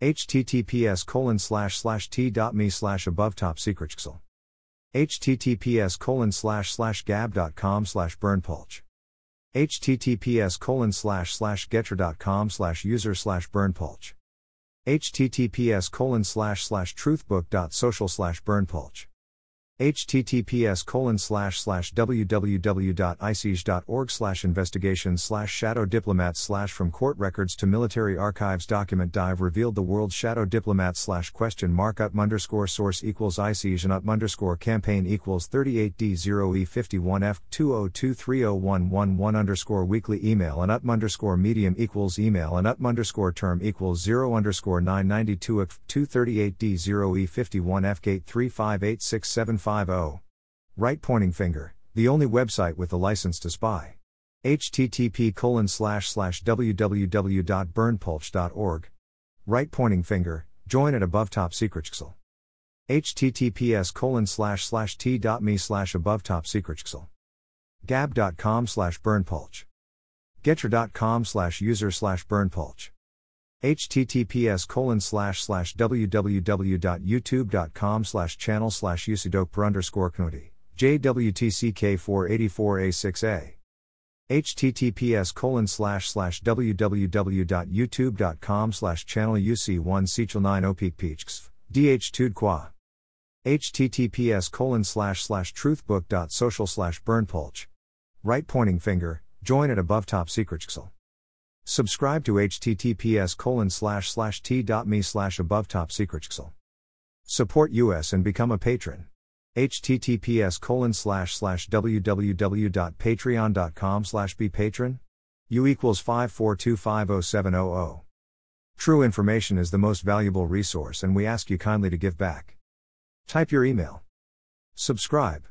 Https colon slash slash t.me slash above top secret https colon slash slash gab.com slash berndpulch https colon slash slash gettr.com slash user slash berndpulch https colon slash slash truthbook.social slash berndpulch https colon slash slash www.icij.org slash investigation slash shadow diplomats slash from court records to military archives document dive revealed the world's shadow diplomat slash question mark up underscore source equals icij and up underscore campaign equals 38d0e51f 202301111 underscore weekly email and up underscore medium equals email and up underscore term equals 0 underscore 992 f 238d0e51f gate 358675 50. Right pointing finger, the only website with the license to spy. http colon slash slash www.berndpulch.org. Right pointing finger, join at above top secret https colon slash slash t.me slash above top secret gab.com slash berndpulch gettr.com slash user slash berndpulch https colon slash slash www.youtube.com slash channel slash usidok per underscore knuti jwtck 484a6a https colon slash slash www.youtube.com slash channel uc1 sechel 9 opik peachks dh qua https colon slash slash truthbook.social slash berndpulch right pointing finger join at above top secret Subscribe to https colon slash slash t.me slash above top Support us and become a patron. https colon slash slash www.patreon.com slash be patron. U equals 542507000. True information is the most valuable resource and we ask you kindly to give back. Type your email. Subscribe.